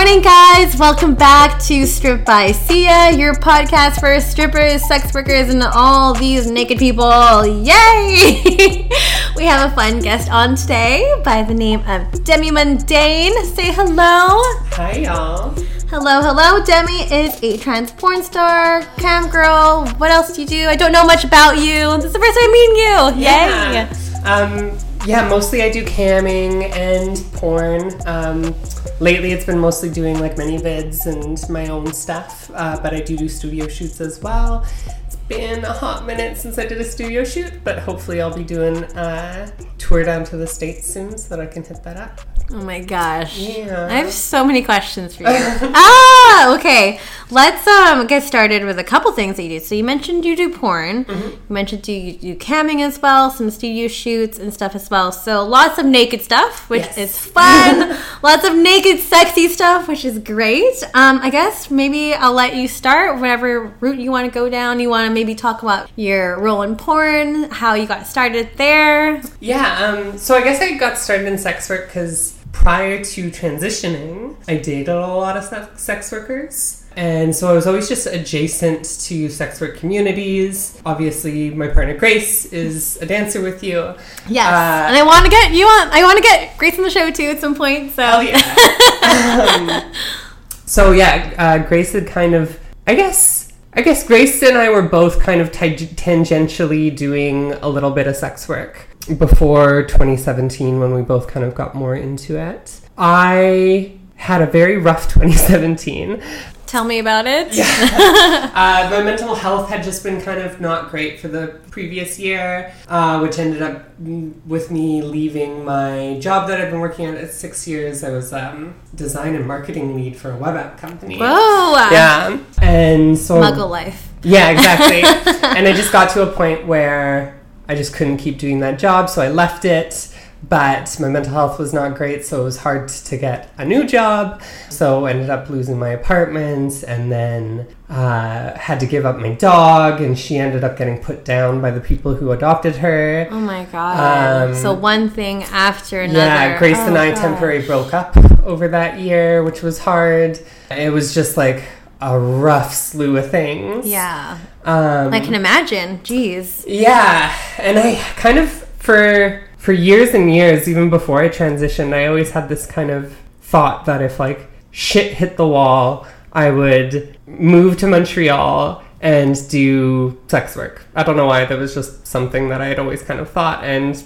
Good morning, guys. Welcome back to Strip by Sia, your podcast for strippers, sex workers, and all these naked people. Yay! we have a fun guest on today by the name of Demi Mundane. Say hello. Hi, y'all. Hello, hello. Demi is a trans porn star, cam girl. What else do you do? I don't know much about you. This is the first time meeting you. Yay! Yeah. Um, yeah, mostly I do camming and porn. Um, lately, it's been mostly doing like ManyVids and my own stuff, uh, but I do do studio shoots as well. It's been a hot minute since I did a studio shoot, but hopefully, I'll be doing a tour down to the States soon so that I can hit that up. Oh my gosh. Yeah. I have so many questions for you. ah, okay. Let's um get started with a couple things that you do. So you mentioned you do porn. Mm-hmm. You mentioned you do camming as well, some studio shoots and stuff as well. So lots of naked stuff, which Yes. is fun. lots of naked, sexy stuff, which is great. Um, I guess maybe I'll let you start whatever route you want to go down. You want to maybe talk about your role in porn, how you got started there. Yeah, um, so I guess I got started in sex work because prior to transitioning, I dated a lot of sex workers. And so I was always just adjacent to sex work communities. Obviously, my partner Grace is a dancer with you. Yes, Uh, and I want to get you on. I want to get Grace on the show too at some point. So Oh, yeah. um, so yeah, uh, Grace had kind of, I guess, I guess Grace and I were both kind of ti- tangentially doing a little bit of sex work before 2017 when we both kind of got more into it. I had a very rough 2017. tell me about it. Uh, my mental health had just been kind of not great for the previous year, uh, which ended up with me leaving my job that I've been working at at six years. I was um, design and marketing lead for a web app company. Whoa, Yeah, and so Muggle life. yeah, exactly. and I just got to a point where I just couldn't keep doing that job, so I left it. But my mental health was not great, so it was hard to get a new job. So I ended up losing my apartment and then uh, had to give up my dog, and she ended up getting put down by the people who adopted her. Oh my god. Um, so one thing after another. Yeah, Grace and Oh, I gosh. temporarily broke up over that year, which was hard. It was just like a rough slew of things. Yeah, Um, I can imagine. Jeez. Yeah, and I kind of for for years and years, even before I transitioned, I always had this kind of thought that if like shit hit the wall, I would move to Montreal and do sex work. I don't know why that was just something that I had always kind of thought and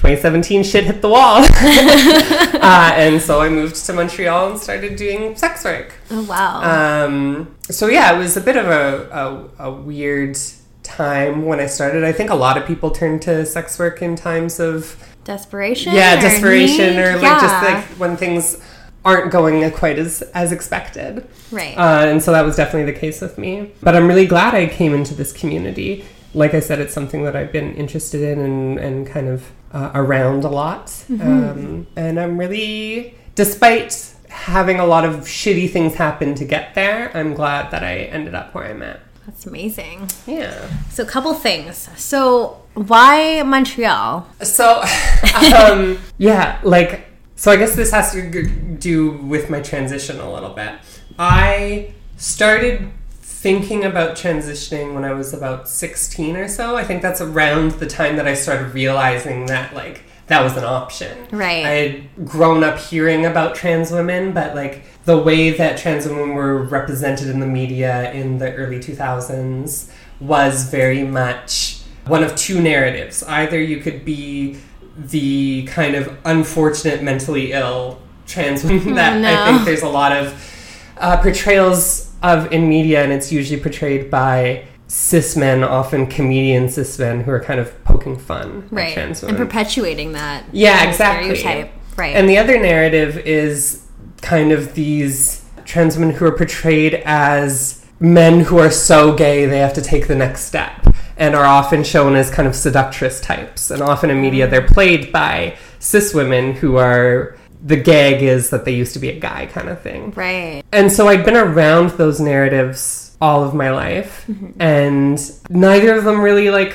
2017 shit hit the wall. uh, and so I moved to Montreal and started doing sex work. Oh wow. Um, so yeah, it was a bit of a, a, a weird time when I started. I think a lot of people turn to sex work in times of desperation. yeah, or desperation need? or like Yeah. just like when things aren't going quite as as expected. right. Uh, and so that was definitely the case with me. But I'm really glad I came into this community. Like I said, it's something that I've been interested in and, and kind of uh, around a lot. Mm-hmm. Um, and I'm really, despite having a lot of shitty things happen to get there, I'm glad that I ended up where I'm at. That's amazing. Yeah. So a couple things. So why Montreal? So, um, yeah, like, so I guess this has to do with my transition a little bit. I started thinking about transitioning when I was about 16 or so. I think that's around the time that I started realizing that, like, that was an option. Right. I had grown up hearing about trans women, but like the way that trans women were represented in the media in the early 2000s was very much one of two narratives. Either you could be the kind of unfortunate mentally ill trans woman that I no. think there's a lot of uh, portrayals of in media, and it's usually portrayed by cis men, often comedian cis men, who are kind of poking fun at Right. trans And perpetuating that. Yeah, exactly. Stereotype. Right. And the other narrative is kind of these trans women who are portrayed as men who are so gay they have to take the next step and are often shown as kind of seductress types. And often in media mm. they're played by cis women who are the gag is that they used to be a guy kind of thing. right. And so I'd been around those narratives all of my life, mm-hmm. and neither of them really like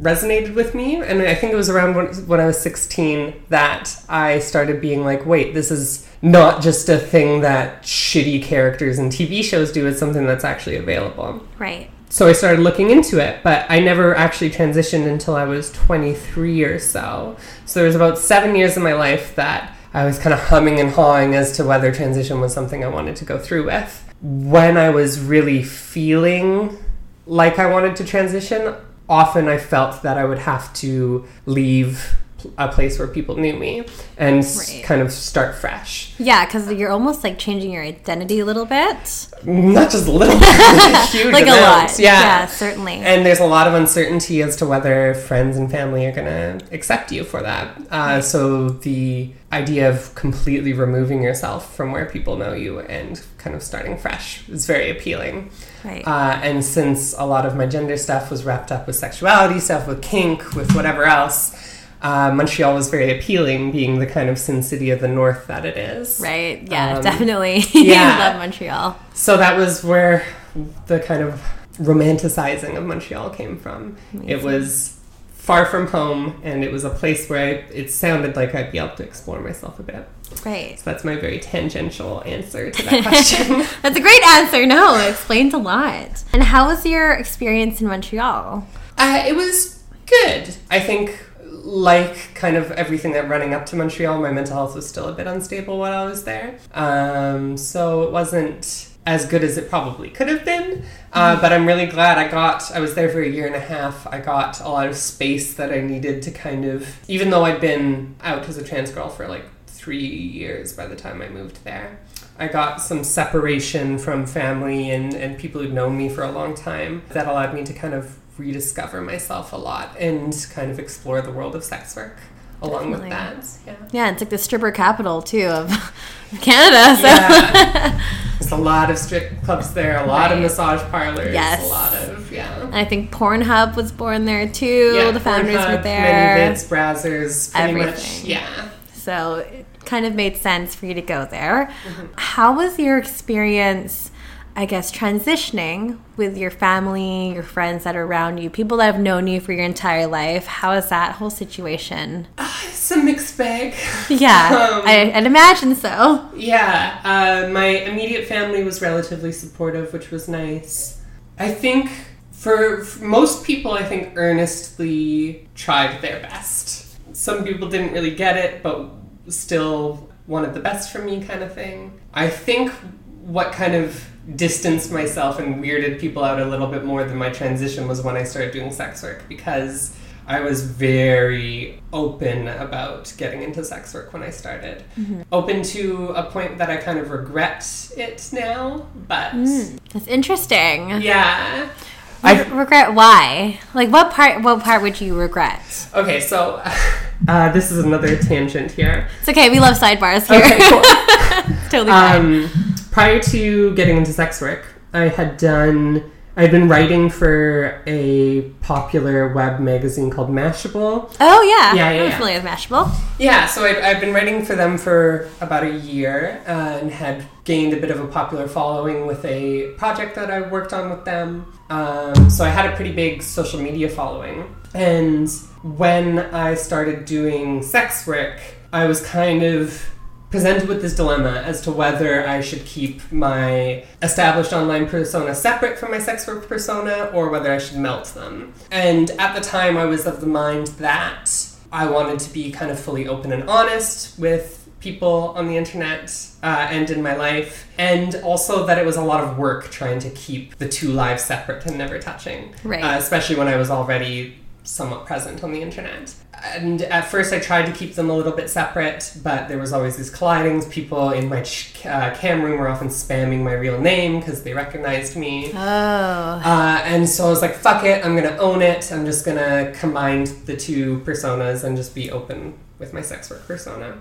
resonated with me. And I think it was around when, when I was 16 that I started being like, wait, this is not just a thing that shitty characters in TV shows do, it's something that's actually available. Right. So I started looking into it, but I never actually transitioned until I was 23 or so. So there was about seven years of my life that I was kind of humming and hawing as to whether transition was something I wanted to go through with. When I was really feeling like I wanted to transition, often I felt that I would have to leave a place where people knew me and Right. kind of start fresh. Yeah, because you're almost like changing your identity a little bit. Not just a little bit, huge Like a lot. Yeah. Yeah, certainly. And there's a lot of uncertainty as to whether friends and family are going to accept you for that. Uh, so the idea of completely removing yourself from where people know you and kind of starting fresh is very appealing. right. Uh, and since a lot of my gender stuff was wrapped up with sexuality stuff, with kink, with whatever else, uh, Montreal was very appealing, being the kind of sin city of the north that it is. right. Yeah, um, definitely. yeah. Love Montreal. So that was where the kind of romanticizing of Montreal came from. It was far from home, and it was a place where I, it sounded like I'd be able to explore myself a bit. Right. So that's my very tangential answer to that question. That's a great answer. No, it explains a lot. And how was your experience in Montreal? Uh, it was good. I think, like kind of everything that running up to Montreal, my mental health was still a bit unstable while I was there. Um, so it wasn't as good as it probably could have been. Uh, but I'm really glad I got, I was there for a year and a half. I got a lot of space that I needed to kind of, even though I'd been out as a trans girl for like three years by the time I moved there. I got some separation from family and, and people who'd known me for a long time that allowed me to kind of rediscover myself a lot and kind of explore the world of sex work along with that. Yeah. Yeah, it's like the stripper capital too of Canada. So Yeah. There's a lot of strip clubs there, a lot of massage parlors, Yes. a lot of, yeah. And I think Pornhub was born there too. yeah, the founders Pornhub, were there. Many vids, Brazzers, pretty much. Everything. Yeah. So it kind of made sense for you to go there. Mm-hmm. How was your experience, I guess, transitioning with your family, your friends that are around you, people that have known you for your entire life? How is that whole situation? It's a mixed bag. Yeah, Um, I, I'd imagine so. Yeah, uh, my immediate family was relatively supportive, which was nice. I think for, for most people, I think earnestly tried their best. Some people didn't really get it, but still wanted the best for me, kind of thing. I think what kind of distanced myself and weirded people out a little bit more than my transition was when I started doing sex work because I was very open about getting into sex work when I started. Open to a point that I kind of regret it now, but That's interesting. yeah. I regret why? Like what part? What part would you regret? Okay, so uh, this is another tangent here. It's okay. We love sidebars here. Okay, cool. Totally fine. Um, prior to getting into sex work, I had done. I'd been writing for a popular web magazine called Mashable. oh yeah, yeah, yeah, I'm yeah. familiar with Mashable. Yeah, so I've, I'd been writing for them for about a year uh, and had gained a bit of a popular following with a project that I worked on with them. Um, so I had a pretty big social media following. And when I started doing sex work, I was kind of presented with this dilemma as to whether I should keep my established online persona separate from my sex work persona or whether I should melt them. And at the time, I was of the mind that I wanted to be kind of fully open and honest with people on the internet uh, and in my life, and also that it was a lot of work trying to keep the two lives separate and never touching, Right. uh, especially when I was already somewhat present on the internet. And at first, I tried to keep them a little bit separate, but there was always these collidings. People in my ch- uh, cam room were often spamming my real name because they recognized me. Oh, Uh, and so I was like, fuck it, I'm gonna own it. I'm just gonna combine the two personas and just be open with my sex work persona.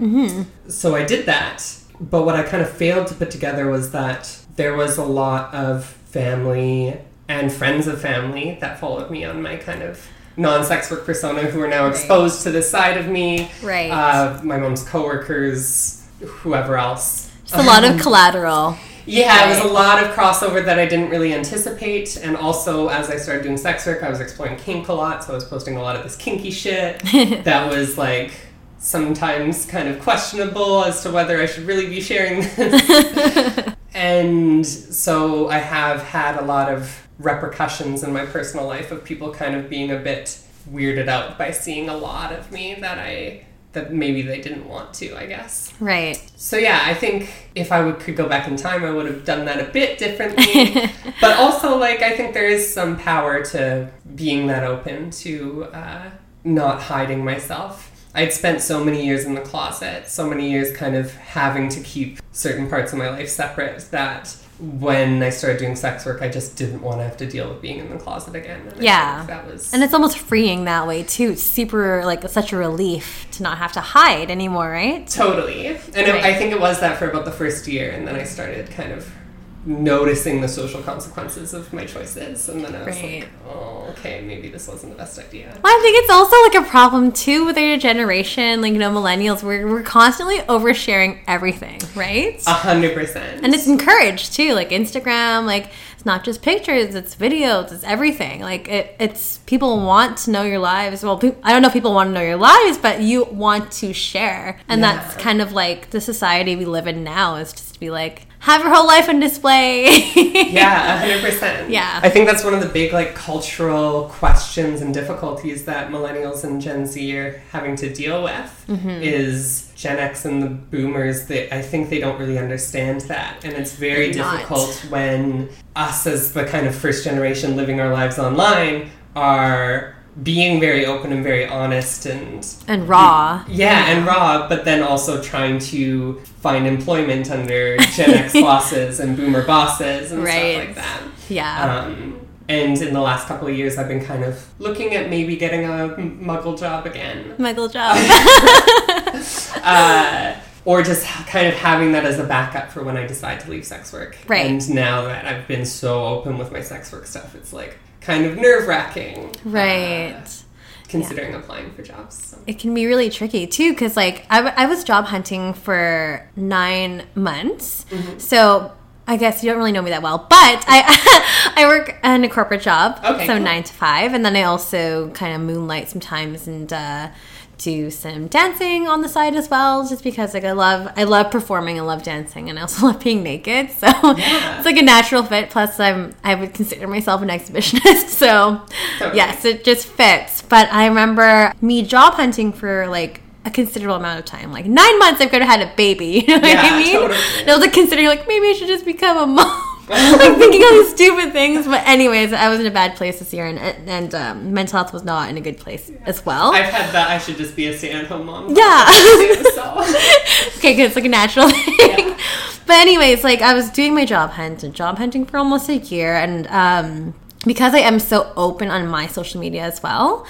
So I did that. But what I kind of failed to put together was that there was a lot of family and friends of family that followed me on my kind of non sex work persona who are now Right. exposed to this side of me. right. Uh, my mom's coworkers, whoever else. Just a lot of collateral. Yeah, it was a lot of crossover that I didn't really anticipate. And also, as I started doing sex work, I was exploring kink a lot. So I was posting a lot of this kinky shit that was like sometimes kind of questionable as to whether I should really be sharing this. and so I have had a lot of repercussions in my personal life of people kind of being a bit weirded out by seeing a lot of me that I that maybe they didn't want to, I guess. Right. So yeah, I think if I would, could go back in time, I would have done that a bit differently. but also, like, I think there is some power to being that open to uh, not hiding myself. I'd spent so many years in the closet, so many years kind of having to keep certain parts of my life separate that when I started doing sex work, I just didn't want to have to deal with being in the closet again. And Yeah. that was And it's almost freeing that way too. It's super like such a relief to not have to hide anymore, right? Totally. And it, I think it was that for about the first year, and then I started kind of noticing the social consequences of my choices, and then I was Right. like, oh, okay, maybe this wasn't the best idea. Well, I think it's also like a problem too with our generation, like you know, millennials. We're we're constantly oversharing everything, right? A hundred percent. and it's encouraged too, like Instagram. Like it's not just pictures; it's videos, it's everything. Like it, it's people want to know your lives. Well, pe- I don't know if people want to know your lives, but you want to share, and Yeah. that's kind of like the society we live in now. Is just to be like have your whole life on display. yeah, a hundred percent. Yeah. I think that's one of the big like cultural questions and difficulties that millennials and Gen Z are having to deal with Mm-hmm. is Gen X and the Boomers. They, I think they don't really understand that, and it's very not. difficult when us as the kind of first generation living our lives online are being very open and very honest and and raw. yeah, and raw, but then also trying to find employment under Gen X bosses and boomer bosses and Right. stuff like that. Yeah. Um, and in the last couple of years, I've been kind of looking at maybe getting a muggle job again. Muggle job. Uh, or just kind of having that as a backup for when I decide to leave sex work. Right. And now that I've been so open with my sex work stuff, it's like kind of nerve wracking. right. considering applying for jobs. So. it can be really tricky too because like I, w- I was job hunting for nine months Mm-hmm. so i guess you don't really know me that well but i i work in a corporate job Okay, so cool. nine to five and then i also kind of moonlight sometimes and uh do some dancing on the side as well just because like i love i love performing i love dancing and i also love being naked so Yeah. it's like a natural fit plus i'm i would consider myself an exhibitionist so Totally. yes it just fits but i remember me job hunting for like a considerable amount of time like nine months I've could have had a baby you know what Yeah, i mean totally. and i was like considering like maybe i should just become a mom like thinking all these stupid things but anyways i was in a bad place this year and, and um, mental health was not in a good place as well I've had that. I should just be a stay-at-home mom. Yeah. okay, good. It's like a natural thing. Yeah. But anyways, like I was doing my job hunt and job hunting for almost a year, and um, because I am so open on my social media as well,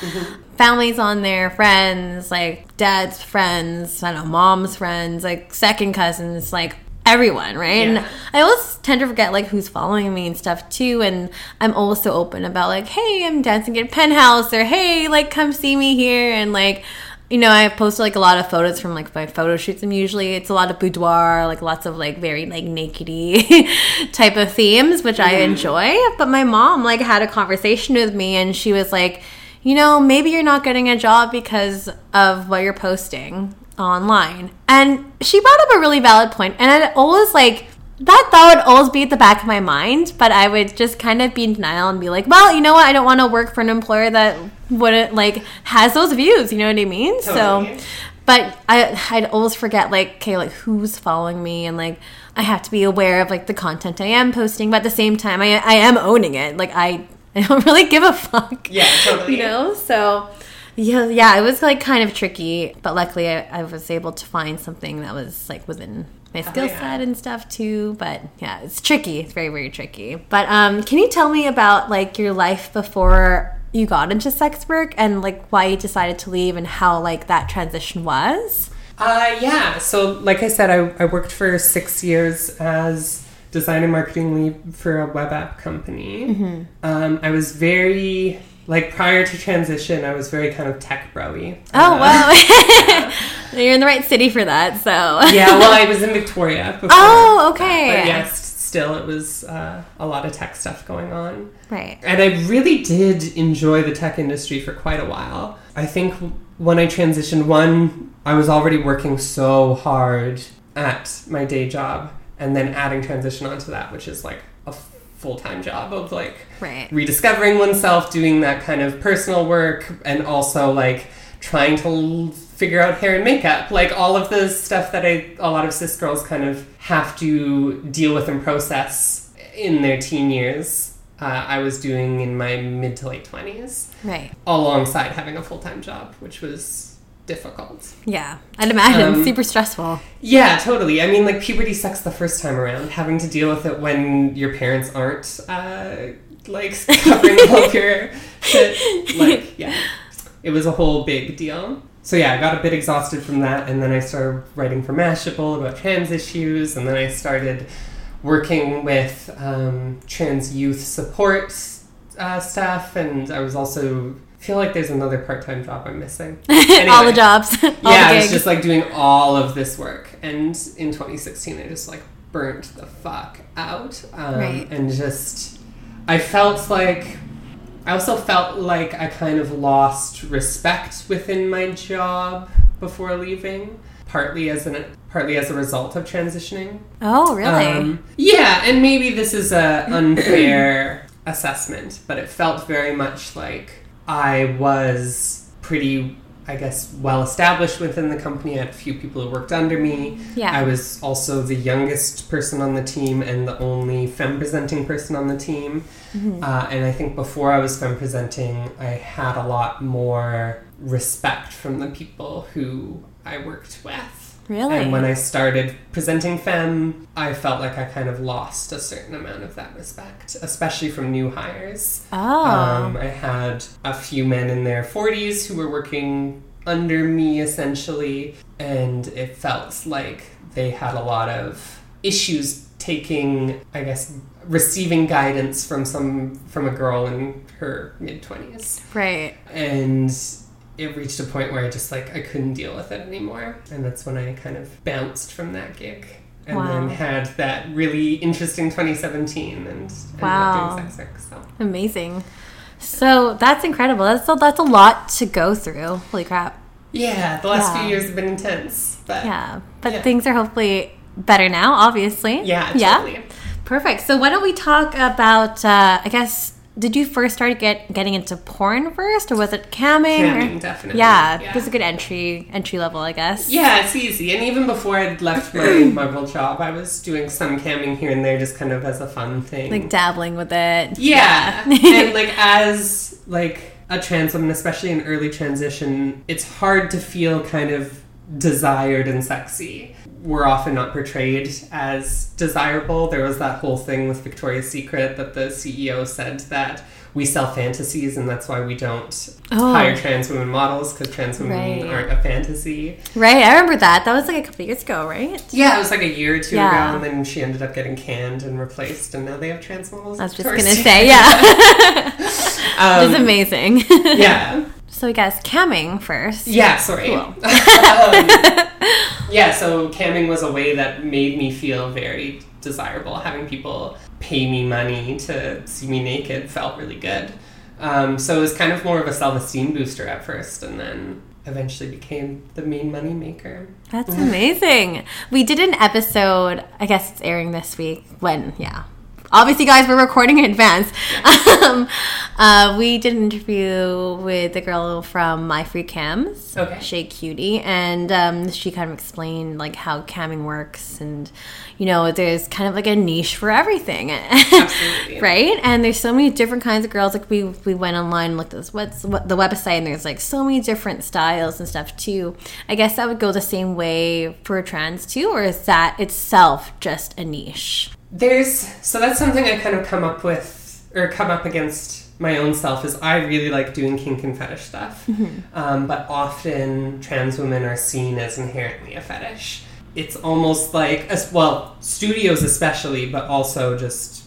families on there, friends, like dad's friends, I don't know, mom's friends, like second cousins, like everyone, right? Yeah. And I always tend to forget like who's following me and stuff too. And I'm always so open about like, hey, I'm dancing at Penthouse, or hey, like come see me here, and like. You know, I posted like a lot of photos from like my photo shoots, and usually it's a lot of boudoir, like lots of like very like nakedy type of themes, which I mm-hmm. enjoy. But my mom like had a conversation with me, and she was like, you know, maybe you're not getting a job because of what you're posting online. And she brought up a really valid point, and I always like that thought would always be at the back of my mind, but I would just kind of be in denial and be like, well, you know what? I don't want to work for an employer that wouldn't like has those views. You know what I mean? Totally. So, but I I'd always forget like, okay, like who's following me, and like I have to be aware of like the content I am posting, but at the same time, I I am owning it. Like I I don't really give a fuck. Yeah, totally. You know, so. Yeah, yeah, it was like kind of tricky, but luckily I, I was able to find something that was like within my skill yeah. set and stuff too. But yeah, it's tricky. It's very, very tricky. But um, can you tell me about like your life before you got into sex work and like why you decided to leave and how like that transition was? Uh, yeah. So, like I said, I, I worked for six years as design and marketing lead for a web app company. Mm-hmm. Um, I was very like prior to transition, I was very kind of tech broy. Oh Uh, wow, you're in the right city for that. So yeah. Well, I was in Victoria. Before Oh, that, okay. But yes, still it was uh, a lot of tech stuff going on. Right. And I really did enjoy the tech industry for quite a while. I think when I transitioned, one, I was already working so hard at my day job, and then adding transition onto that, which is like a full time job of like Right. rediscovering oneself, doing that kind of personal work, and also like trying to l- figure out hair and makeup, like all of the stuff that I, a lot of cis girls kind of have to deal with and process in their teen years. Uh, I was doing in my mid to late twenties, Right. alongside having a full time job, which was difficult. Yeah. I'd imagine Um, super stressful. Yeah, totally. I mean, like puberty sucks the first time around. Having to deal with it when your parents aren't uh, like covering all of your shit. Like, yeah, it was a whole big deal. So yeah, I got a bit exhausted from that, and then I started writing for Mashable about trans issues, and then I started working with um, trans youth support uh, staff, and I was also feel like there's another part-time job I'm missing. all the jobs. all yeah, the I was just like doing all of this work, and in 2016, I just like burnt the fuck out, um, Right. and just I felt like I also felt like I kind of lost respect within my job before leaving, partly as an partly as a result of transitioning. oh, really? Um, yeah, and maybe this is a unfair assessment, but it felt very much like I was pretty, I guess, well established within the company. I had a few people who worked under me. Yeah. I was also the youngest person on the team and the only femme presenting person on the team. Mm-hmm. Uh, and I think before I was femme presenting, I had a lot more respect from the people who I worked with. Really? And when I started presenting femme, I felt like I kind of lost a certain amount of that respect, especially from new hires. oh. Um, I had a few men in their 40s who were working under me essentially, and it felt like they had a lot of issues taking, I guess, receiving guidance from some from a girl in her mid 20s right. and it reached a point where I just like I couldn't deal with it anymore, and that's when I kind of bounced from that gig, and Wow. then had that really interesting 2017, and ended Wow. up doing sex. So Amazing. So that's incredible. That's a, that's a lot to go through. Holy crap. yeah, the last Yeah. few years have been intense, but Yeah. But Yeah. things are hopefully better now, obviously. yeah, Yeah. Perfect. So why don't we talk about uh, I guess did you first start get getting into porn first or was it camming? or- Camming, definitely. Yeah, Yeah. It was a good entry entry level, I guess. Yeah, it's easy. And even before I'd left my muggle job, I was doing some camming here and there just kind of as a fun thing. Like dabbling with it. Yeah. and like as like a trans woman, especially in early transition, it's hard to feel kind of desired and sexy. We're often not portrayed as desirable. There was that whole thing with Victoria's Secret that the CEO said that we sell fantasies and that's why we don't Oh. hire trans women models because trans women Right. aren't a fantasy. Right, I remember that. That was like a couple years ago, right? Yeah, it was like a year or two Yeah. ago, and then she ended up getting canned and replaced, and now they have trans models. I was just gonna say, yeah. Um, it's amazing. yeah. So I guess camming first. Yeah, sorry. Cool. Um, yeah, so camming was a way that made me feel very desirable. Having people pay me money to see me naked felt really good. Um, so it was kind of more of a self esteem booster at first, and then eventually became the main money maker. That's amazing. We did an episode, I guess it's airing this week when, yeah. Obviously, guys, we're recording in advance. Um, uh, we did an interview with the girl from My Free Cams, Okay. Shay Cutie, and um, she kind of explained like how camming works, and you know, there's kind of like a niche for everything, Absolutely. right? And there's so many different kinds of girls. Like we we went online and looked at this what's what the website, and there's like so many different styles and stuff too. I guess that would go the same way for trans too, or is that itself just a niche? There's so that's something I kind of come up with or come up against my own self is I really like doing kink and fetish stuff, um, but often trans women are seen as inherently a fetish. It's almost like as well studios especially, but also just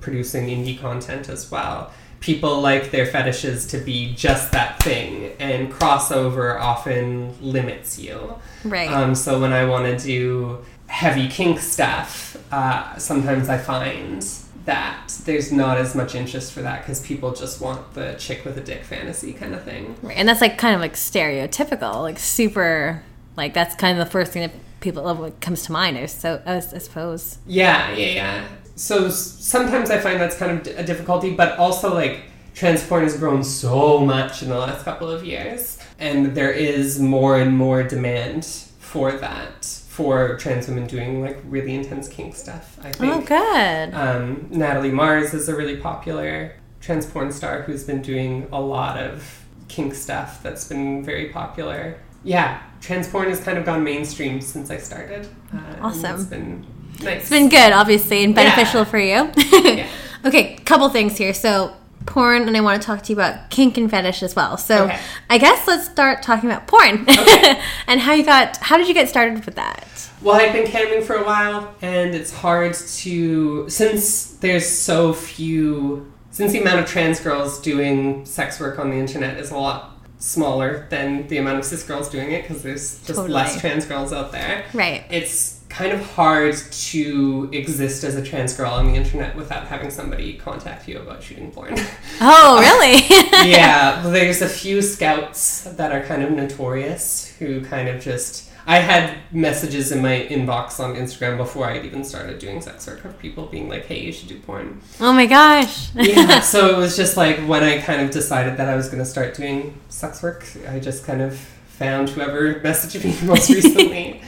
producing indie content as well. People like their fetishes to be just that thing, and crossover often limits you. Right. Um, so when I want to do heavy kink stuff, uh, sometimes I find that there's not as much interest for that because people just want the chick with a dick fantasy kind of thing. Right. And that's like kind of like stereotypical, like super, like that's kind of the first thing that people love what comes to mind. I so I, I suppose. Yeah, yeah, yeah. So sometimes I find that's kind of a difficulty, but also like trans porn has grown so much in the last couple of years, and there is more and more demand for that for trans women doing like really intense kink stuff. I think. Oh, good. Um, Natalie Mars is a really popular trans porn star who's been doing a lot of kink stuff that's been very popular. Yeah, trans porn has kind of gone mainstream since I started. Uh, Awesome. It's been nice. It's been good, obviously, and beneficial Yeah. for you. Yeah. Okay, couple things here. So porn, and I want to talk to you about kink and fetish as well. So Okay. I guess let's start talking about porn Okay. and how you got. How did you get started with that? Well, I've been camming for a while, and it's hard to since there's so few since the amount of trans girls doing sex work on the internet is a lot smaller than the amount of cis girls doing it because there's just Totally. less trans girls out there. Right. It's kind of hard to exist as a trans girl on the internet without having somebody contact you about shooting porn. Oh, really? yeah, well, there's a few scouts that are kind of notorious who kind of just. I had messages in my inbox on Instagram before I'd even started doing sex work of people being like, hey, you should do porn. oh my gosh. yeah, so it was just like when I kind of decided that I was going to start doing sex work, I just kind of found whoever messaged me most recently,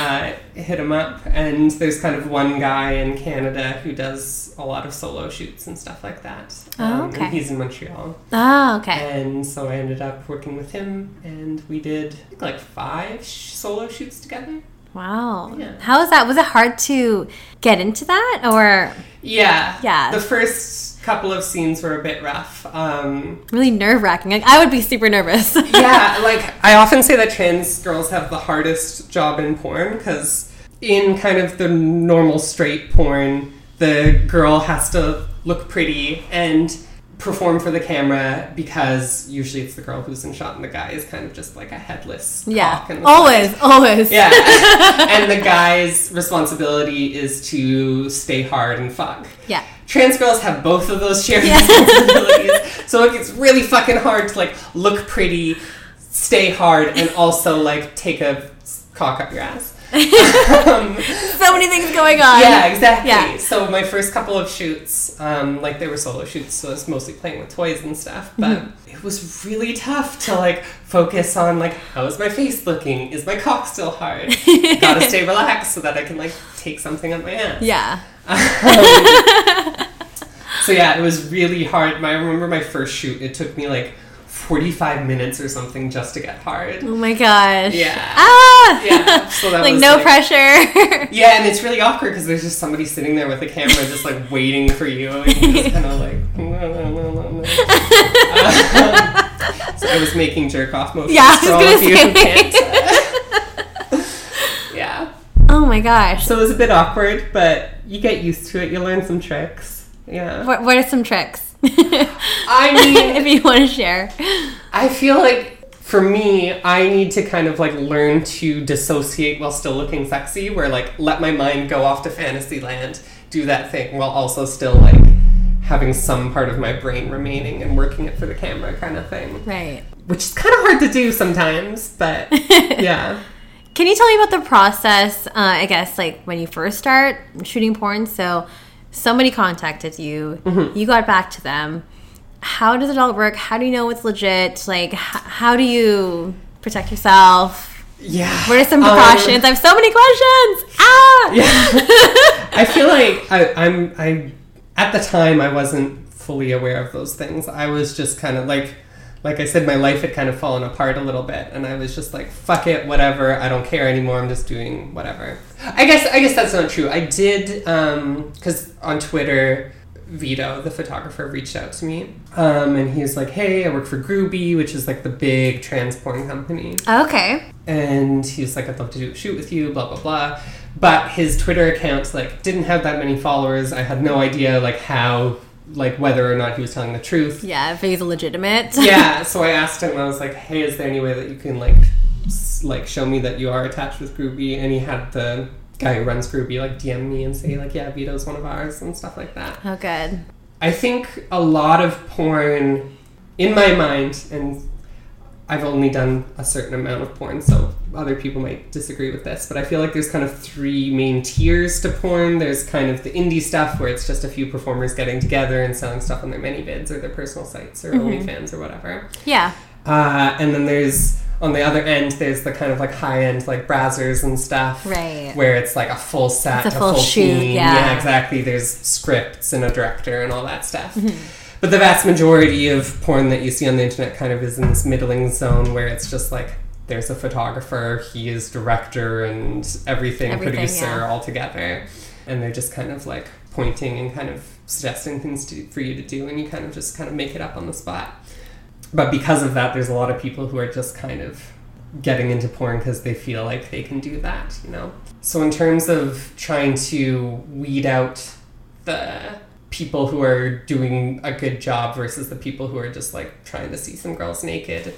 uh, hit him up. And there's kind of one guy in Canada who does a lot of solo shoots and stuff like that. Oh, and okay. he's in Montreal. Oh, okay. And so I ended up working with him, and we did think, like five sh- solo shoots together. Wow. Yeah. How was that? Was it hard to get into that, or Yeah. Yeah. The first couple of scenes were a bit rough. Um, really nerve wracking? Like I would be super nervous. yeah, like I often say that trans girls have the hardest job in porn because in kind of the normal straight porn, the girl has to look pretty and perform for the camera because usually it's the girl who's in shot and the guy is kind of just like a headless yeah. the side. Always. Always. Yeah. and the guy's responsibility is to stay hard and fuck. Yeah. Trans girls have both of those shared Yeah. responsibilities. so it gets really fucking hard to like look pretty, stay hard, and also like take a cock up your ass. Um, So many things going on. yeah, exactly. Yeah. So my first couple of shoots, um, like they were solo shoots, so I was mostly playing with toys and stuff. But Mm-hmm. it was really tough to like focus on like how is my face looking? Is my cock still hard? Gotta stay relaxed so that I can like take something on my ass. Yeah. So yeah, it was really hard. My, I remember my first shoot. It took me like forty-five minutes or something just to get hard. Oh my gosh. Yeah. Ah. Yeah. So that like no like, pressure. Yeah, and it's really awkward because there's just somebody sitting there with a camera, just like waiting for you, and you're just kind of like. Um, so I was making jerk off motions Yeah, for all of you who can't. yeah. oh my gosh. So it was a bit awkward, but you get used to it. You learn some tricks. Yeah. What, what are some tricks? I mean, if you want to share. I feel like for me, I need to kind of like learn to dissociate while still looking sexy, where like let my mind go off to fantasy land, do that thing while also still like having some part of my brain remaining and working it for the camera kind of thing. Right. Which is kind of hard to do sometimes, but yeah. Can you tell me about the process? Uh, I guess like when you first start shooting porn. So somebody contacted you, Mm-hmm. you got back to them. How does it all work? How do you know it's legit? Like, h- how do you protect yourself? Yeah. What are some Um, precautions? I have so many questions. Ah. Yeah. I feel like I, I'm I at the time I wasn't fully aware of those things. I was just kind of like like I said, my life had kind of fallen apart a little bit, and I was just like, "Fuck it, whatever. I don't care anymore. I'm just doing whatever." I guess I guess that's not true. I did because on Twitter, Vito, the photographer, reached out to me, um, and he's like, "Hey, I work for Grooby, which is like the big trans porn company." Okay. and he was like, "I'd love to do a shoot with you." Blah blah blah. But his Twitter account like didn't have that many followers. I had no idea like how like whether or not he was telling the truth. Yeah, if he's legitimate. yeah, so I asked him. I was like, "Hey, is there any way that you can like like show me that you are attached with Grooby?" And he had the guy who runs Grooby like DM me and say like, yeah, Vito's one of ours and stuff like that. Oh, good. I think a lot of porn, in my mind, and I've only done a certain amount of porn, so other people might disagree with this, but I feel like there's kind of three main tiers to porn. There's kind of the indie stuff where it's just a few performers getting together and selling stuff on their ManyVids or their personal sites or OnlyFans or whatever. Yeah. Uh, and then there's on the other end, there's the kind of like high end like Brazzers and stuff, Right. Where it's like a full set, It's a full shoot, team. yeah. exactly. There's scripts and a director and all that stuff. Mm-hmm. But the vast majority of porn that you see on the internet kind of is in this middling zone where it's just like there's a photographer, he is director and everything, Everything, producer yeah. all together, and they're just kind of like pointing and kind of suggesting things to, for you to do, and you kind of just kind of make it up on the spot but because of that there's a lot of people who are just kind of getting into porn because they feel like they can do that you know? So in terms of trying to weed out the people who are doing a good job versus the people who are just like trying to see some girls naked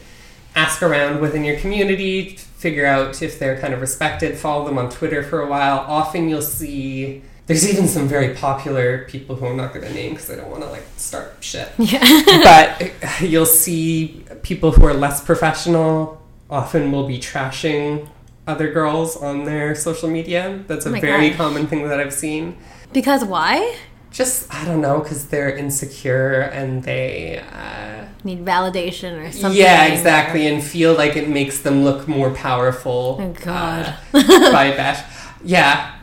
ask around within your community figure out if they're kind of respected follow them on twitter for a while. Often you'll see there's even some very popular people who I'm not going to name because I don't want to like start shit Yeah. but you'll see people who are less professional often will be trashing other girls on their social media. That's a Oh very God. common thing that I've seen. Because why? Just, I don't know, because they're insecure and they, uh, Need validation or something. yeah, exactly, and feel like it makes them look more powerful. Oh, God. uh, by bash. Yeah.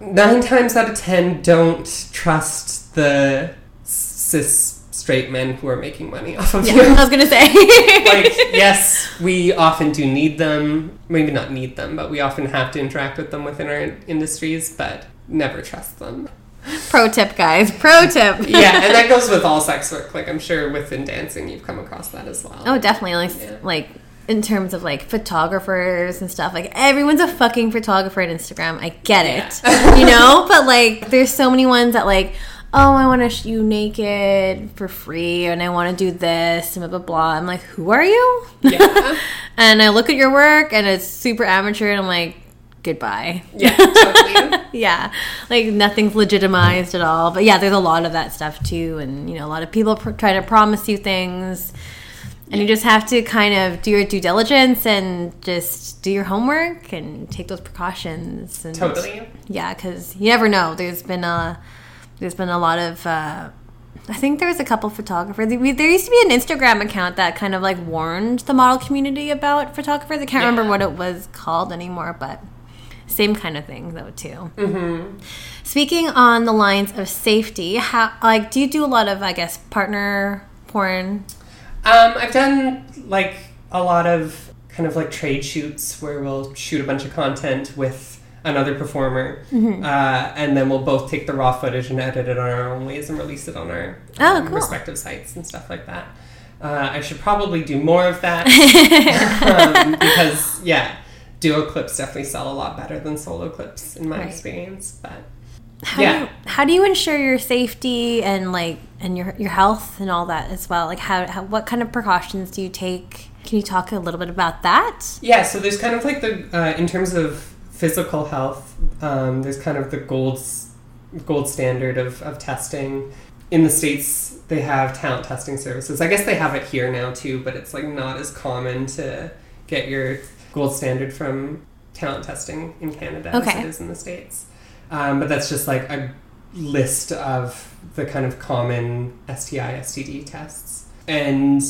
Nine times out of ten, don't trust the cis straight men who are making money off of Yeah, you. I was gonna say. like yes we often do need them maybe not need them but we often have to interact with them within our industries but never trust them Pro tip, guys. Pro tip. yeah and that goes with all sex work like i'm sure within dancing you've come across that as well Oh, definitely. Like, Yeah. like in terms of like photographers and stuff. Like everyone's a fucking photographer on Instagram. I get it, you know. But like, there's so many ones that like, oh, I want to shoot you naked for free, and I want to do this and blah blah blah. I'm like, who are you? yeah and I look at your work, and it's super amateur, and I'm like, goodbye. yeah totally yeah like nothing's legitimized at all but yeah there's a lot of that stuff too and you know a lot of people pr- try to promise you things and you just have to kind of do your due diligence and just do your homework and take those precautions and totally yeah because you never know there's been a there's been a lot of uh I think there was a couple photographers. There used to be an Instagram account that kind of like warned the model community about photographers. I can't Yeah. remember what it was called anymore, but same kind of thing though too. mm-hmm. Speaking on the lines of safety, how like do you do a lot of I guess partner porn? Um, i've done like a lot of kind of like trade shoots where we'll shoot a bunch of content with another performer Mm-hmm. uh, and then we'll both take the raw footage and edit it on our own ways and release it on our Oh, um, cool. respective sites and stuff like that uh, i should probably do more of that um, because yeah duo clips definitely sell a lot better than solo clips in my Right. experience but How Yeah. do you, how do you ensure your safety and like and your your health and all that as well? Like how, how what kind of precautions do you take? Can you talk a little bit about that? Yeah, so there's kind of like the uh, in terms of physical health, um, there's kind of the gold gold standard of, of testing. In the states, they have talent testing services. I guess they have it here now too, but it's like not as common to get your gold standard from talent testing in Canada as it is in the states. Um, but that's just like a list of the kind of common STI STD tests, and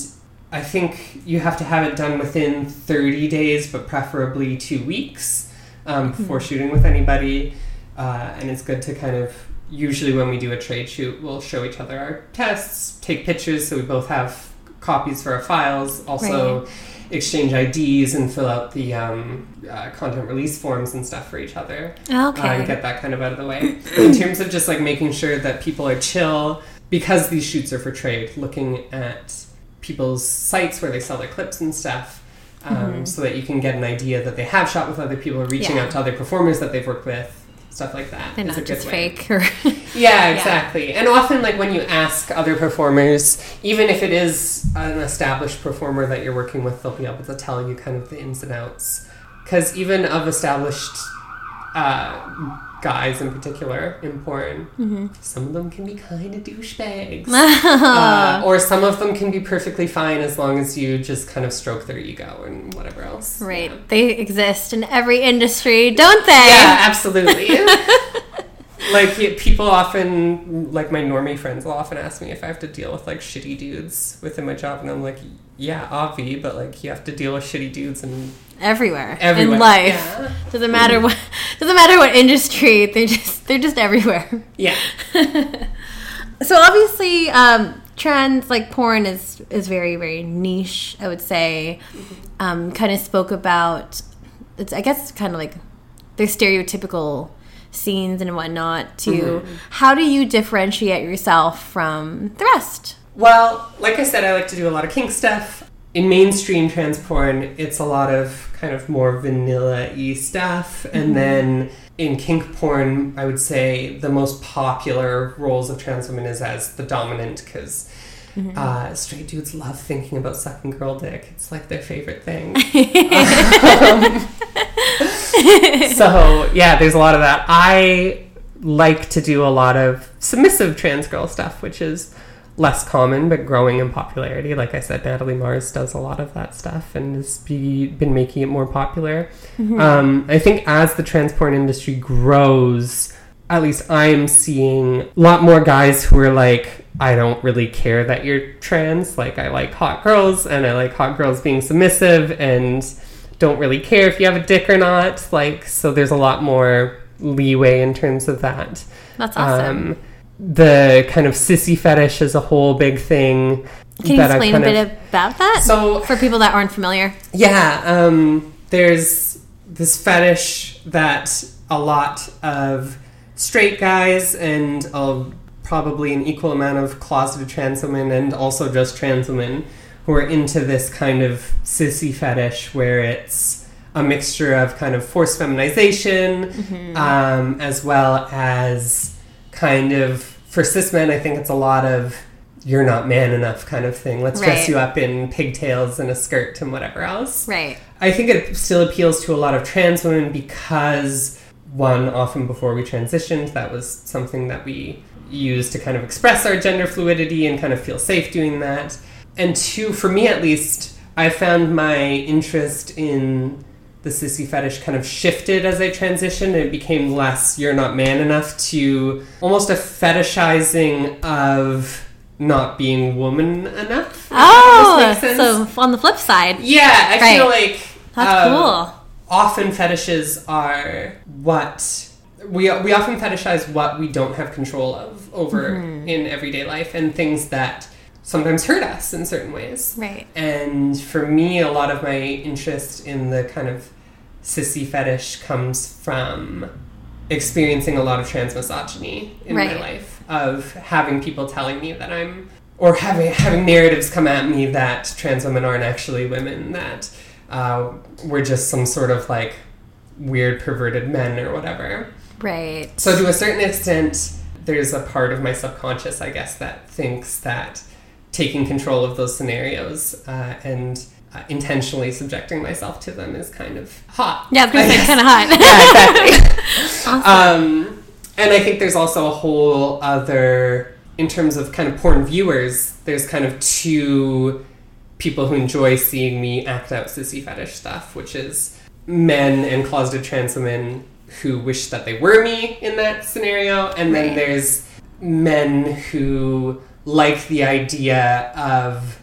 I think you have to have it done within 30 days, but preferably two weeks um, before shooting with anybody. Uh, and it's good to kind of, usually when we do a trade shoot, we'll show each other our tests, take pictures so we both have copies for our files, also exchange IDs and fill out the um, uh, content release forms and stuff for each other uh, and get that kind of out of the way. In terms of just like making sure that people are chill, because these shoots are for trade, looking at people's sites where they sell their clips and stuff, um, so that you can get an idea that they have shot with other people, reaching Yeah. out to other performers that they've worked with, stuff like that. They're a not just way. fake or Yeah, exactly. And often, like when you ask other performers, even if it is an established performer that you're working with, they'll be able to tell you kind of the ins and outs. Because even of established uh, guys in particular in porn. Mm-hmm. Some of them can be kind of douchebags. uh, or some of them can be perfectly fine as long as you just kind of stroke their ego and whatever else. Right. Yeah, They exist in every industry, don't they? yeah absolutely. like people often, like my normie friends will often ask me if I have to deal with like shitty dudes within my job, and I'm like, yeah, obvi, but like you have to deal with shitty dudes and everywhere, everywhere. in life. Yeah. Doesn't matter what doesn't matter what industry. They just they're just everywhere. yeah. So obviously, um, trans like porn is is very very niche. I would say, um, kind of spoke about. It's I guess kind of like the stereotypical scenes and whatnot. To Mm-hmm. how do you differentiate yourself from the rest? Well, like I said, I like to do a lot of kink stuff. In mainstream trans porn, it's a lot of kind of more vanilla y stuff. And then in kink porn, I would say the most popular roles of trans women is as the dominant because uh, straight dudes love thinking about sucking girl dick. It's like their favorite thing. Um, so, yeah, there's a lot of that. I like to do a lot of submissive trans girl stuff, which is less common but growing in popularity. Like I said, Natalie Mars does a lot of that stuff and has be, been making it more popular. Um, I think as the trans porn industry grows, at least I'm seeing a lot more guys who are like, I don't really care that you're trans. Like, I like hot girls and I like hot girls being submissive and don't really care if you have a dick or not. Like, so there's a lot more leeway in terms of that. That's awesome. Um, the kind of sissy fetish is a whole big thing. Can you explain a bit of- about that So for people that aren't familiar? yeah, um, there's this fetish that a lot of straight guys and uh, probably an equal amount of closeted trans women and also just trans women who are into this kind of sissy fetish where it's a mixture of kind of forced feminization um, as well as kind of for cis men i think it's a lot of you're not man enough kind of thing let's dress you up in pigtails and a skirt and whatever else Right. I think it still appeals to a lot of trans women because one, often before we transitioned, that was something that we used to kind of express our gender fluidity and kind of feel safe doing that. And two, for me at least, I found my interest in the sissy fetish kind of shifted as I transitioned. It became less you're not man enough to almost a fetishizing of not being woman enough. Oh, this makes sense. so on the flip side, Yeah, I feel like that's um, cool. Often fetishes are what we we often fetishize what we don't have control of over Mm-hmm. in everyday life and things that sometimes hurt us in certain ways. Right. And for me, a lot of my interest in the kind of sissy fetish comes from experiencing a lot of trans misogyny in my life of having people telling me that I'm or having having narratives come at me that trans women aren't actually women that uh, we're just some sort of like weird perverted men or whatever. Right. So to a certain extent, there's a part of my subconscious, I guess, that thinks that taking control of those scenarios uh, and intentionally subjecting myself to them is kind of hot. Yeah, I was gonna I kind of hot. Yeah, exactly. um, and I think there's also a whole other, in terms of kind of porn viewers, there's kind of two people who enjoy seeing me act out sissy fetish stuff, which is men and closeted trans women who wish that they were me in that scenario, and then Right. there's men who like the idea of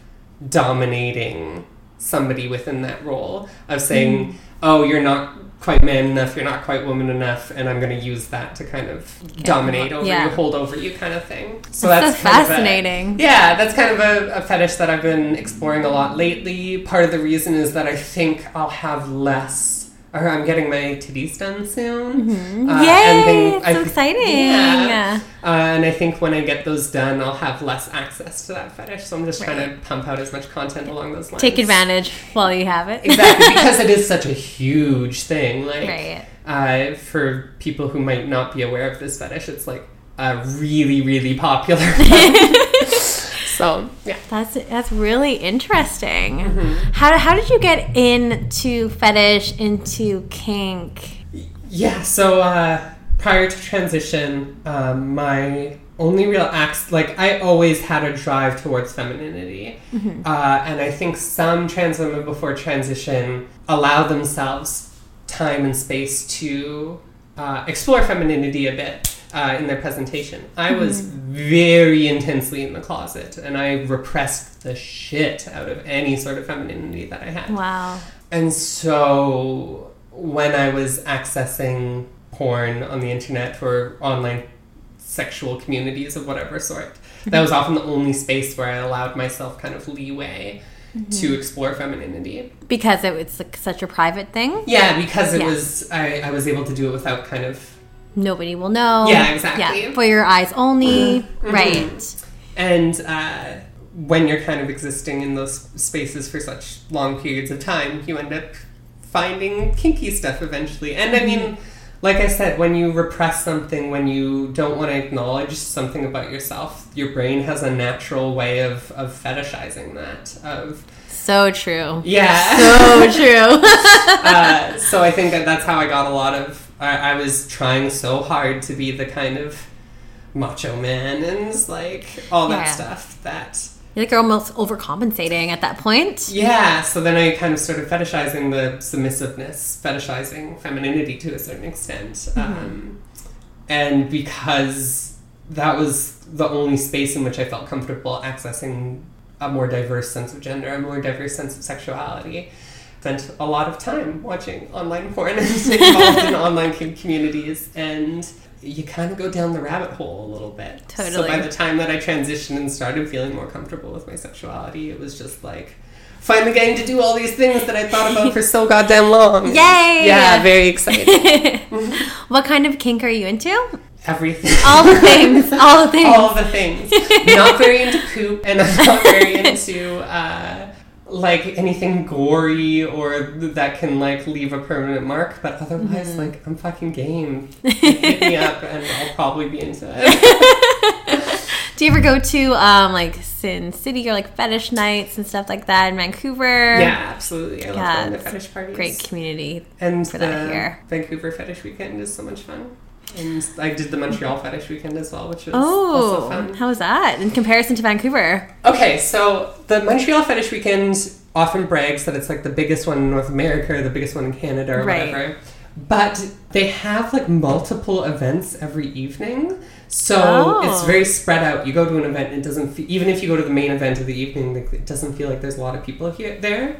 dominating somebody within that role of saying, "Oh, you're not quite man enough, you're not quite woman enough, and I'm going to use that to kind of dominate over Yeah. you, hold over you, kind of thing." So That's that's, kind a- fascinating. yeah, that's kind of a, a fetish that I've been exploring a lot lately. Part of the reason is that I think I'll have less. Or I'm getting my titties done soon. Uh, Yay! and then it's I so exciting. Yeah. Uh, and I think when I get those done, I'll have less access to that fetish. So I'm just trying to pump out as much content along those lines. Take advantage while you have it. Exactly, because it is such a huge thing. Like, right. uh, for people who might not be aware of this fetish, it's like a really, really popular. so, yeah. That's that's really interesting. Mm-hmm. How how did you get into fetish into kink? Yeah, so uh, prior to transition, um, my only real acts, like, I always had a drive towards femininity. Mm-hmm. Uh, and I think some trans women before transition allow themselves time and space to uh, explore femininity a bit uh, in their presentation. I was Mm-hmm. very intensely in the closet and I repressed the shit out of any sort of femininity that I had. Wow. And so when I was accessing porn on the internet or online sexual communities of whatever sort, that was often the only space where I allowed myself kind of leeway to explore femininity. Because it, was like such a private thing. Yeah, because it Yeah. was I, I was able to do it without kind of Nobody will know. Yeah, exactly. Yeah, for your eyes only. Mm-hmm. Right. and uh, when you're kind of existing in those spaces for such long periods of time, you end up finding kinky stuff eventually. And I mean, like I said, when you repress something, when you don't want to acknowledge something about yourself, your brain has a natural way of, of fetishizing that. Of So true. yeah. So true. uh, so I think that that's how I got a lot of. I, I was trying so hard to be the kind of macho man and like all that Yeah. stuff that You're like you're almost overcompensating at that point. yeah. So then I kind of started fetishizing the submissiveness, fetishizing femininity to a certain extent, um, and because that was the only space in which I felt comfortable accessing a more diverse sense of gender, a more diverse sense of sexuality. Spent a lot of time watching online porn and involved in online communities, and you kind of go down the rabbit hole a little bit. So by the time that I transitioned and started feeling more comfortable with my sexuality, it was just like finally getting to do all these things that I thought about for so goddamn long. Yay! Yeah, very exciting. what kind of kink are you into? Everything. All the things. All the things. all the things. not very into poop, and I'm not very into uh, like anything gory or that can like leave a permanent mark. But otherwise, Mm-hmm. like I'm fucking game. Hit me up, and I'll probably be into it. Do you ever go to um like Sin City or like fetish nights and stuff like that in Vancouver? yeah, absolutely. I love Yeah, going to fetish parties. Great community. And for that here. Vancouver Fetish Weekend is so much fun. And I did the Montreal Fetish Weekend as well, which was Oh, also fun. how was that in comparison to Vancouver? Okay, so the Montreal Fetish Weekend often brags that it's like the biggest one in North America or the biggest one in Canada or Right. whatever. But they have like multiple events every evening. So Oh. it's very spread out. You go to an event, and it doesn't. Fe- even if you go to the main event of the evening, it doesn't feel like there's a lot of people here there.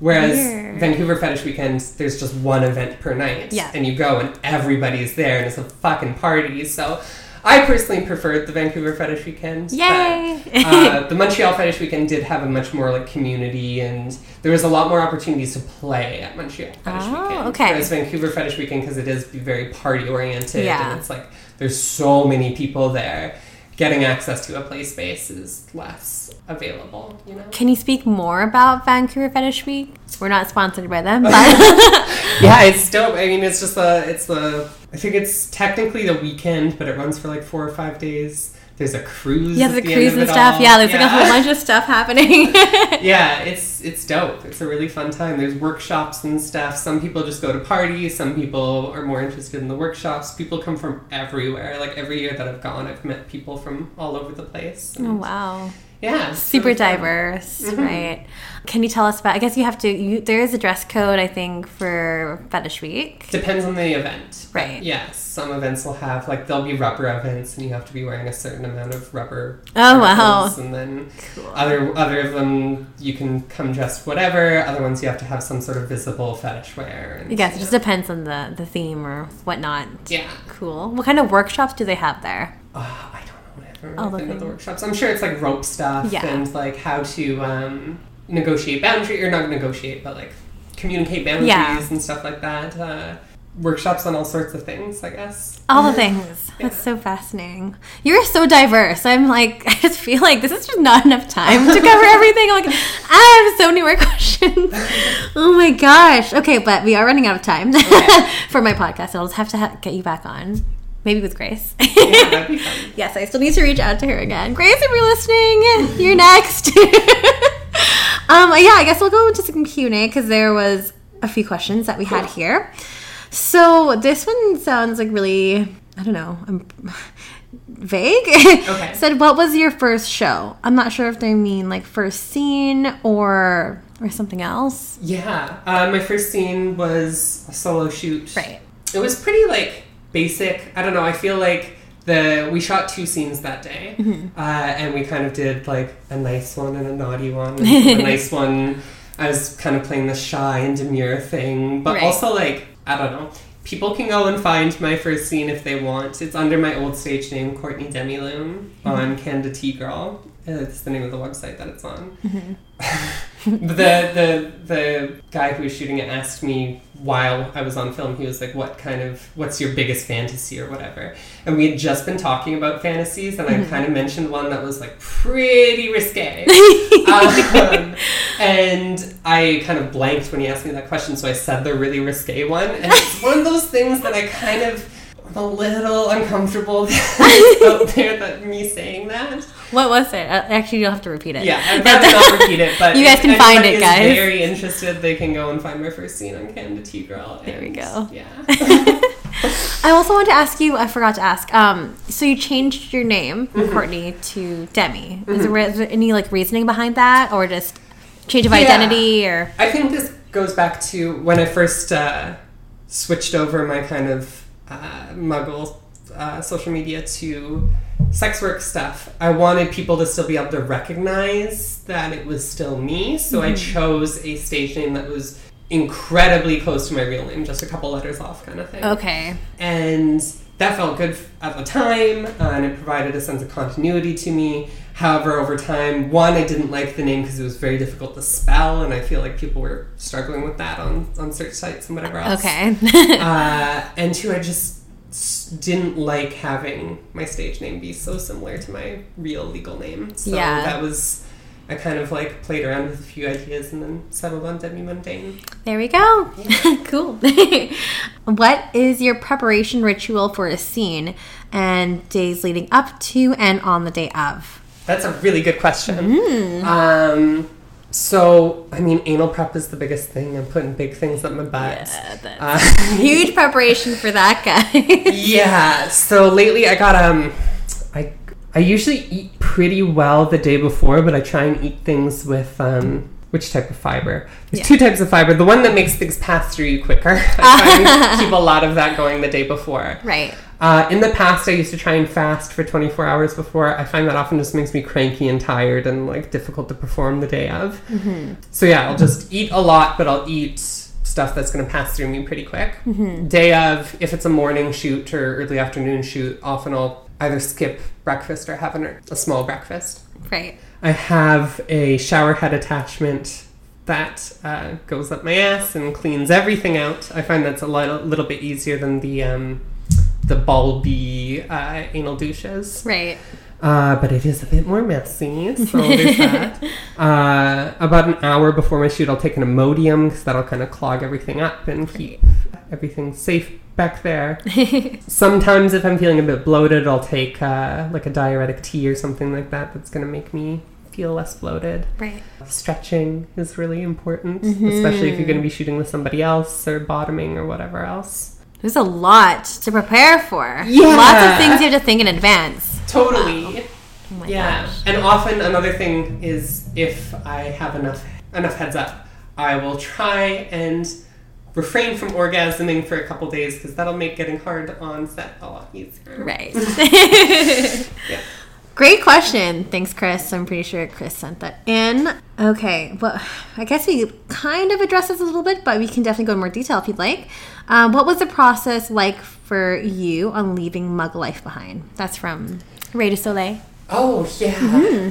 Whereas Weird. Vancouver Fetish Weekend, there's just one event per night, Yeah. and you go and everybody's there, and it's a fucking party. So, I personally preferred the Vancouver Fetish Weekend. but- Yay! uh, the Montreal Fetish Weekend did have a much more like community, and there was a lot more opportunities to play at Montreal Fetish Oh, Weekend. okay. Whereas Vancouver Fetish Weekend, because it is very party oriented, Yeah. and it's like there's so many people there, getting access to a play space is less available. You know. Can you speak more about Vancouver Fetish Week? We're not sponsored by them, but Yeah, it's dope. I mean, it's just the it's the I think it's technically the weekend, but it runs for like four or five days. There's a cruise. yeah, the the cruise and stuff. all. Yeah, there's like a whole bunch of stuff happening. yeah, it's it's dope. It's a really fun time. There's workshops and stuff. Some people just go to parties. Some people are more interested in the workshops. People come from everywhere. Like every year that I've gone, I've met people from all over the place. oh wow. Yeah, super diverse, Mm-hmm. right? Can you tell us about? I guess you have to. You, there is a dress code, I think, for Fetish Week. Depends on the event. Right. Yes, some events will have like there'll be rubber events, and you have to be wearing a certain amount of rubber. Oh, wow. And then other other of them you can come dressed whatever. Other ones you have to have some sort of visible fetish wear. And, I guess it just depends on the the theme or whatnot. Yeah. Cool. What kind of workshops do they have there? Uh, All the the workshops. I'm sure it's like rope stuff Yeah. and like how to um, negotiate boundary or not negotiate, but like communicate boundaries Yeah. and stuff like that. Uh, workshops on all sorts of things, I guess. All the things. That's so fascinating. You're so diverse. I'm like, I just feel like this is just not enough time to cover everything. I'm like, I have so many more questions. Oh my gosh. Okay, but we are running out of time for my podcast. I'll just have to ha- get you back on. Maybe with Grace. Yeah, that'd be fun. yes, I still need to reach out to her again. Grace, if you're listening, you're next. um, yeah, I guess we'll go into some Q&A because there was a few questions that we had here. So this one sounds like really, I don't know, um, vague. Okay. Said, what was your first show? I'm not sure if they mean like first scene or or something else. Yeah, uh, my first scene was a solo shoot. Right. It was pretty like basic. I don't know. I feel like the we shot two scenes that day, Mm-hmm. uh, and we kind of did like a nice one and a naughty one. The nice one, I was kind of playing the shy and demure thing, but Right. also like I don't know. People can go and find my first scene if they want. It's under my old stage name, Courtney Demiloon, Mm-hmm. on Canada TGirl. It's the name of the website that it's on. Mm-hmm. The the the guy who was shooting it asked me while I was on film. He was like, "What kind of what's your biggest fantasy or whatever?" And we had just been talking about fantasies, and I kind of mentioned one that was like pretty risque. um, and I kind of blanked when he asked me that question, so I said the really risque one. And it's one of those things that I kind of I'm a little uncomfortable out there that me saying that. What was it? Uh, Actually, you'll have to repeat it. Yeah, I'd rather not repeat it, but You guys if can find it, guys. very interested, they can go and find my first scene on Canada TGirl. There we go. Yeah. I also want to ask you. I forgot to ask. Um, so you changed your name from Mm-hmm. Courtney to Demi. Is, there, is there any like reasoning behind that, or just change of Yeah. identity, or I think this goes back to when I first uh, switched over my kind of uh, muggle uh, social media to sex work stuff. I wanted people to still be able to recognize that it was still me, so I chose a stage name that was incredibly close to my real name, just a couple letters off, kind of thing. okay? and that felt good at the time uh, and it provided a sense of continuity to me however over time one i didn't like the name because it was very difficult to spell and i feel like people were struggling with that on, on search sites and whatever else Okay. uh, and two i just didn't like having my stage name be so similar to my real legal name so Yeah. that was i kind of like played around with a few ideas and then settled on demi mundane there we go. cool. what is your preparation ritual for a scene and days leading up to and on the day of? That's a really good question. Mm. Um, so, I mean, anal prep is the biggest thing. I'm putting big things up my butt. that's Uh, huge preparation for that guy. yeah. So lately, I got um, I I usually eat pretty well the day before, but I try and eat things with um. Which type of fiber? There's Yeah. two types of fiber. The one that makes things pass through you quicker. I try and keep a lot of that going the day before. right. Uh, in the past, I used to try and fast for 24 hours before. I find that often just makes me cranky and tired and like difficult to perform the day of. So yeah, I'll just eat a lot, but I'll eat stuff that's going to pass through me pretty quick. Day of, if it's a morning shoot or early afternoon shoot, often I'll either skip breakfast or have an, a small breakfast. Right. I have a shower head attachment that uh, goes up my ass and cleans everything out. I find that's a little, little bit easier than the um, the bulby uh, anal douches. Right. Uh, but it is a bit more messy, so there's that. Uh, about an hour before my shoot, I'll take an Imodium because that'll kind of clog everything up and keep everything safe back there. Sometimes, if I'm feeling a bit bloated, I'll take uh, like a diuretic tea or something like that that's going to make me feel less bloated. Right. Stretching is really important, especially if you're going to be shooting with somebody else or bottoming or whatever else. There's a lot to prepare for. Yeah. Lots of things you have to think in advance. Totally. Oh yeah, gosh. and often another thing is if I have enough enough heads up, I will try and refrain from orgasming for a couple days because that'll make getting hard on set a lot easier. Right. Yeah. Great question. Thanks, Chris. I'm pretty sure Chris sent that in. Okay, well, I guess we kind of addressed this a little bit, but we can definitely go in more detail if you'd like. Um, what was the process like for you on leaving Muggle Life behind? That's from Ray de Soleil. Oh yeah,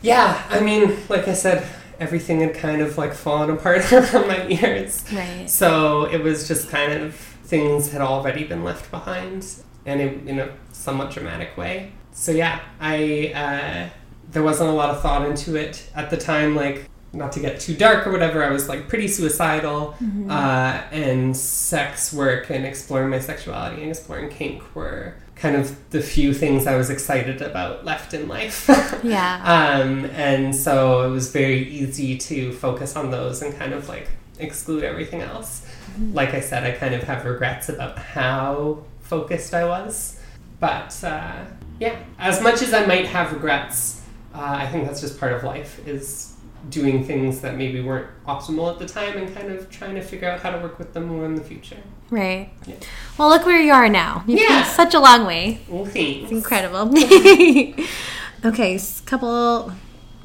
yeah. I mean, like I said, everything had kind of like fallen apart around my ears. Right. So it was just kind of things had already been left behind, and in, in a somewhat dramatic way. So yeah, I uh, there wasn't a lot of thought into it at the time. Like not to get too dark or whatever, I was like pretty suicidal, uh, and sex work and exploring my sexuality and exploring kink were kind of the few things I was excited about left in life. Yeah. Um, and so it was very easy to focus on those and kind of like exclude everything else. Like I said, I kind of have regrets about how focused I was. But uh, yeah, as much as I might have regrets, uh, I think that's just part of life is doing things that maybe weren't optimal at the time and kind of trying to figure out how to work with them more in the future. Right. Yeah. Well, look where you are now. You've Yeah. come such a long way. Well, thanks. Incredible. okay, a couple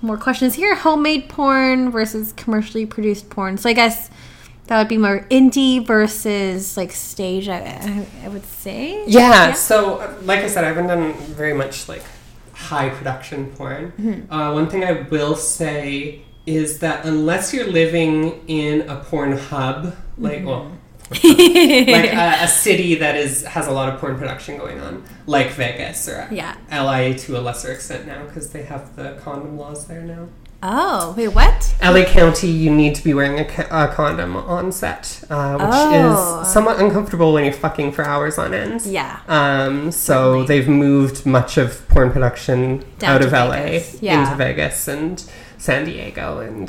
more questions here. Homemade porn versus commercially produced porn. So I guess that would be more indie versus like stage. I, I, would say. Yeah, so uh, like I said, I haven't done very much like high production porn. Uh, one thing I will say is that unless you're living in a porn hub, like well, like a, a city that is has a lot of porn production going on, like Vegas or Yeah. LA to a lesser extent now because they have the condom laws there now. Oh wait, what? LA County, you need to be wearing a, a condom on set, uh, which Oh. is somewhat uncomfortable when you're fucking for hours on end. Yeah. Um, so Certainly. they've moved much of porn production Down out of LA Yeah. into Vegas and San Diego and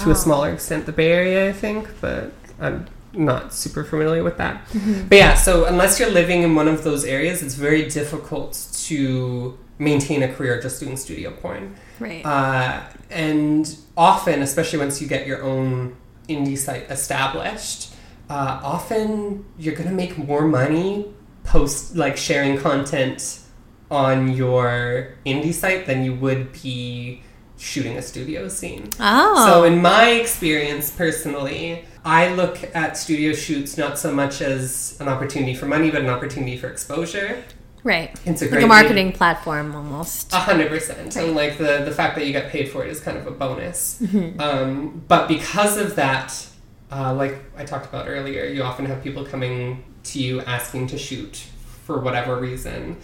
to a smaller extent the Bay Area, I think, but I'm not super familiar with that. Mm-hmm. But yeah, so unless you're living in one of those areas, it's very difficult to maintain a career just doing studio porn. Right. Uh, and often, especially once you get your own indie site established, uh, often you're going to make more money post like sharing content on your indie site than you would be shooting a studio scene. oh. So, in my experience personally, I look at studio shoots not so much as an opportunity for money, but an opportunity for exposure. Right. It's a Like a marketing platform almost. a hundred percent, and like the the fact that you get paid for it is kind of a bonus. Mm-hmm. Um, but because of that, uh, like I talked about earlier, you often have people coming to you asking to shoot for whatever reason,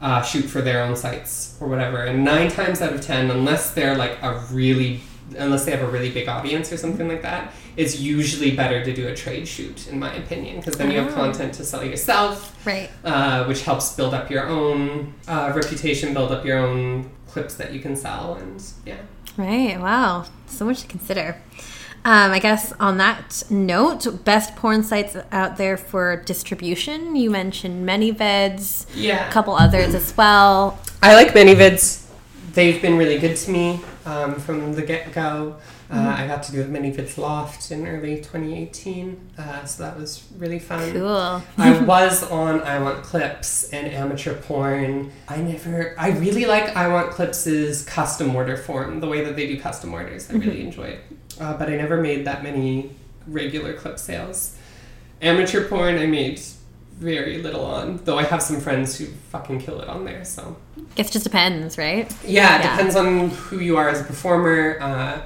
uh, shoot for their own sites or whatever. And nine times out of ten, unless they're like a really, unless they have a really big audience or something like that, it's usually better to do a trade shoot, in my opinion, because then you have Oh. content to sell yourself Right. uh, which helps build up your own uh, reputation, build up your own clips that you can sell, and yeah. Right. Wow. So much to consider. Um, I guess on that note, best porn sites out there for distribution. You mentioned ManyVids, Yeah. a couple others as well. I like ManyVids. They've been really good to me um, from the get go. Uh, I got to do ManyVids Loft in early 2018, uh, so that was really fun. Cool. I was on iWantClips and amateur porn. I never, I really like iWantClips's custom order form, the way that they do custom orders. I really enjoyed. Uh, but I never made that many regular clip sales. Amateur porn, I made very little on, though I have some friends who fucking kill it on there, so. Guess it just depends, right? Yeah, it Yeah. depends on who you are as a performer, uh,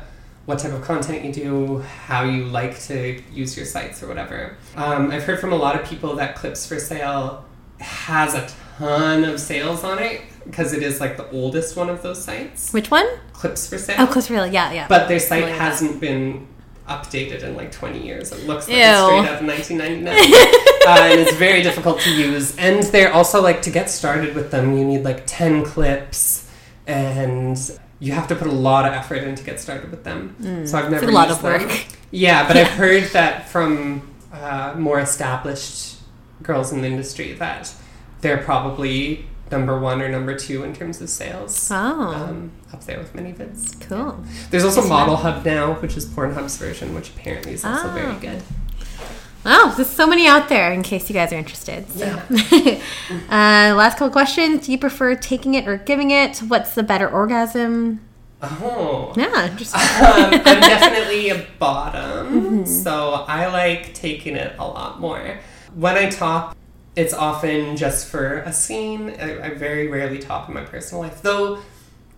what type of content you do, how you like to use your sites or whatever. Um, I've heard from a lot of people that Clips4Sale has a ton of sales on it because it is like the oldest one of those sites. Which one? Clips for Sale. Oh, Close Real. Yeah, yeah. But their site hasn't been updated in like 20 years. It looks like Ew. it's straight out of 1999. uh, and it's very difficult to use. And they're also like to get started with them, you need like 10 clips and you have to put a lot of effort in to get started with them. so I've never Mm. a lot used of work. them. Yeah, but Yeah. I've heard that from uh, more established girls in the industry that they're probably number one or number two in terms of sales. Oh, Um, up there with ManyVids. cool. There's also Model Hub now, which is Pornhub's version, which apparently is also Ah. very good. Oh, there's so many out there in case you guys are interested. So. uh, last couple questions. Do you prefer taking it or giving it? What's the better orgasm? Oh. Yeah, interesting. um, I'm definitely a bottom, Mm-hmm. so I like taking it a lot more. When I top, it's often just for a scene. I, I very rarely top in my personal life, though.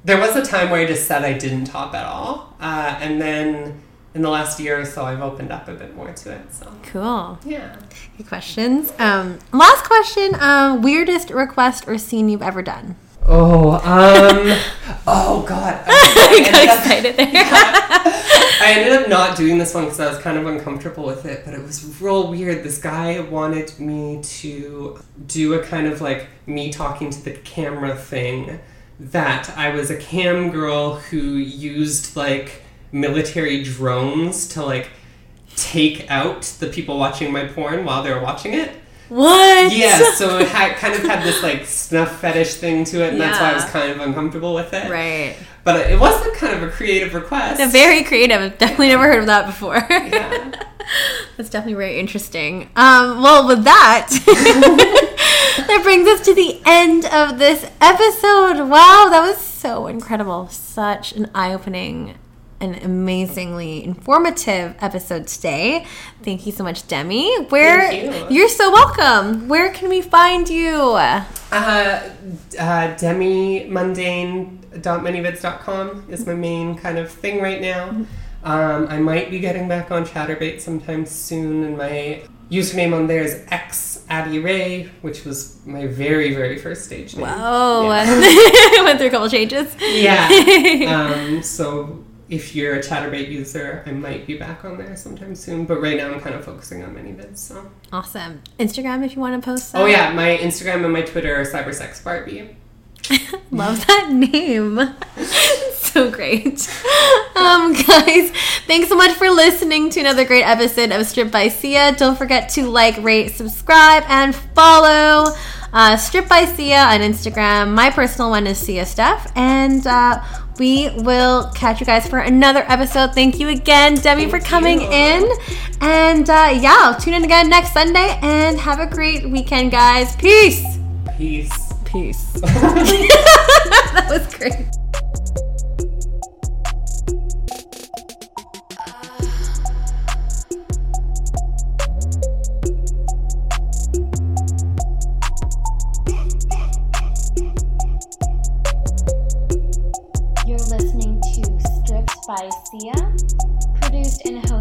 There was a time where I just said I didn't top at all, uh, and then in the last year or so, I've opened up a bit more to it. So cool. yeah. Good questions. Um, last question. Um, weirdest request or scene you've ever done? Oh, um, oh God. I I got ended up- excited there. I ended up not doing this one because I was kind of uncomfortable with it, but it was real weird. This guy wanted me to do a kind of like me talking to the camera thing that I was a cam girl who used like military drones to like take out the people watching my porn while they're watching it. What? Yeah, so it had, kind of had this like snuff fetish thing to it, and that's why I was kind of uncomfortable with it. Right. But it was a kind of a creative request. A very creative. I've definitely never heard of that before. Yeah. That's definitely very interesting. Um, well, with that, that brings us to the end of this episode. Wow, that was so incredible. Such an eye opening and amazingly informative episode today. Thank you so much, Demi. Where Thank you. you're so welcome. Where can we find you? Uh, uh, demimundane.manyvids.com is my main kind of thing right now. Um, I might be getting back on Chaturbate sometime soon, and my username on there is x Addie Ray, which was my very, very first stage name. Whoa, Yeah. went through a couple changes. Yeah. um, so if you're a Chaturbate user, I might be back on there sometime soon. But right now, I'm kind of focusing on ManyVids. So. Awesome. Instagram if you want to post. Oh yeah, my Instagram and my Twitter are CyberSexBarbie. Love that name. so great. Um, guys, thanks so much for listening to another great episode of Strip by Sia. Don't forget to like, rate, subscribe, and follow uh, Strip by Sia on Instagram. My personal one is Sia Steph. And uh, we will catch you guys for another episode. Thank you again, Demi, for coming you. in. And uh, yeah, tune in again next Sunday and have a great weekend, guys. Peace. Peace. Peace. that was great. by Sia, produced and hosted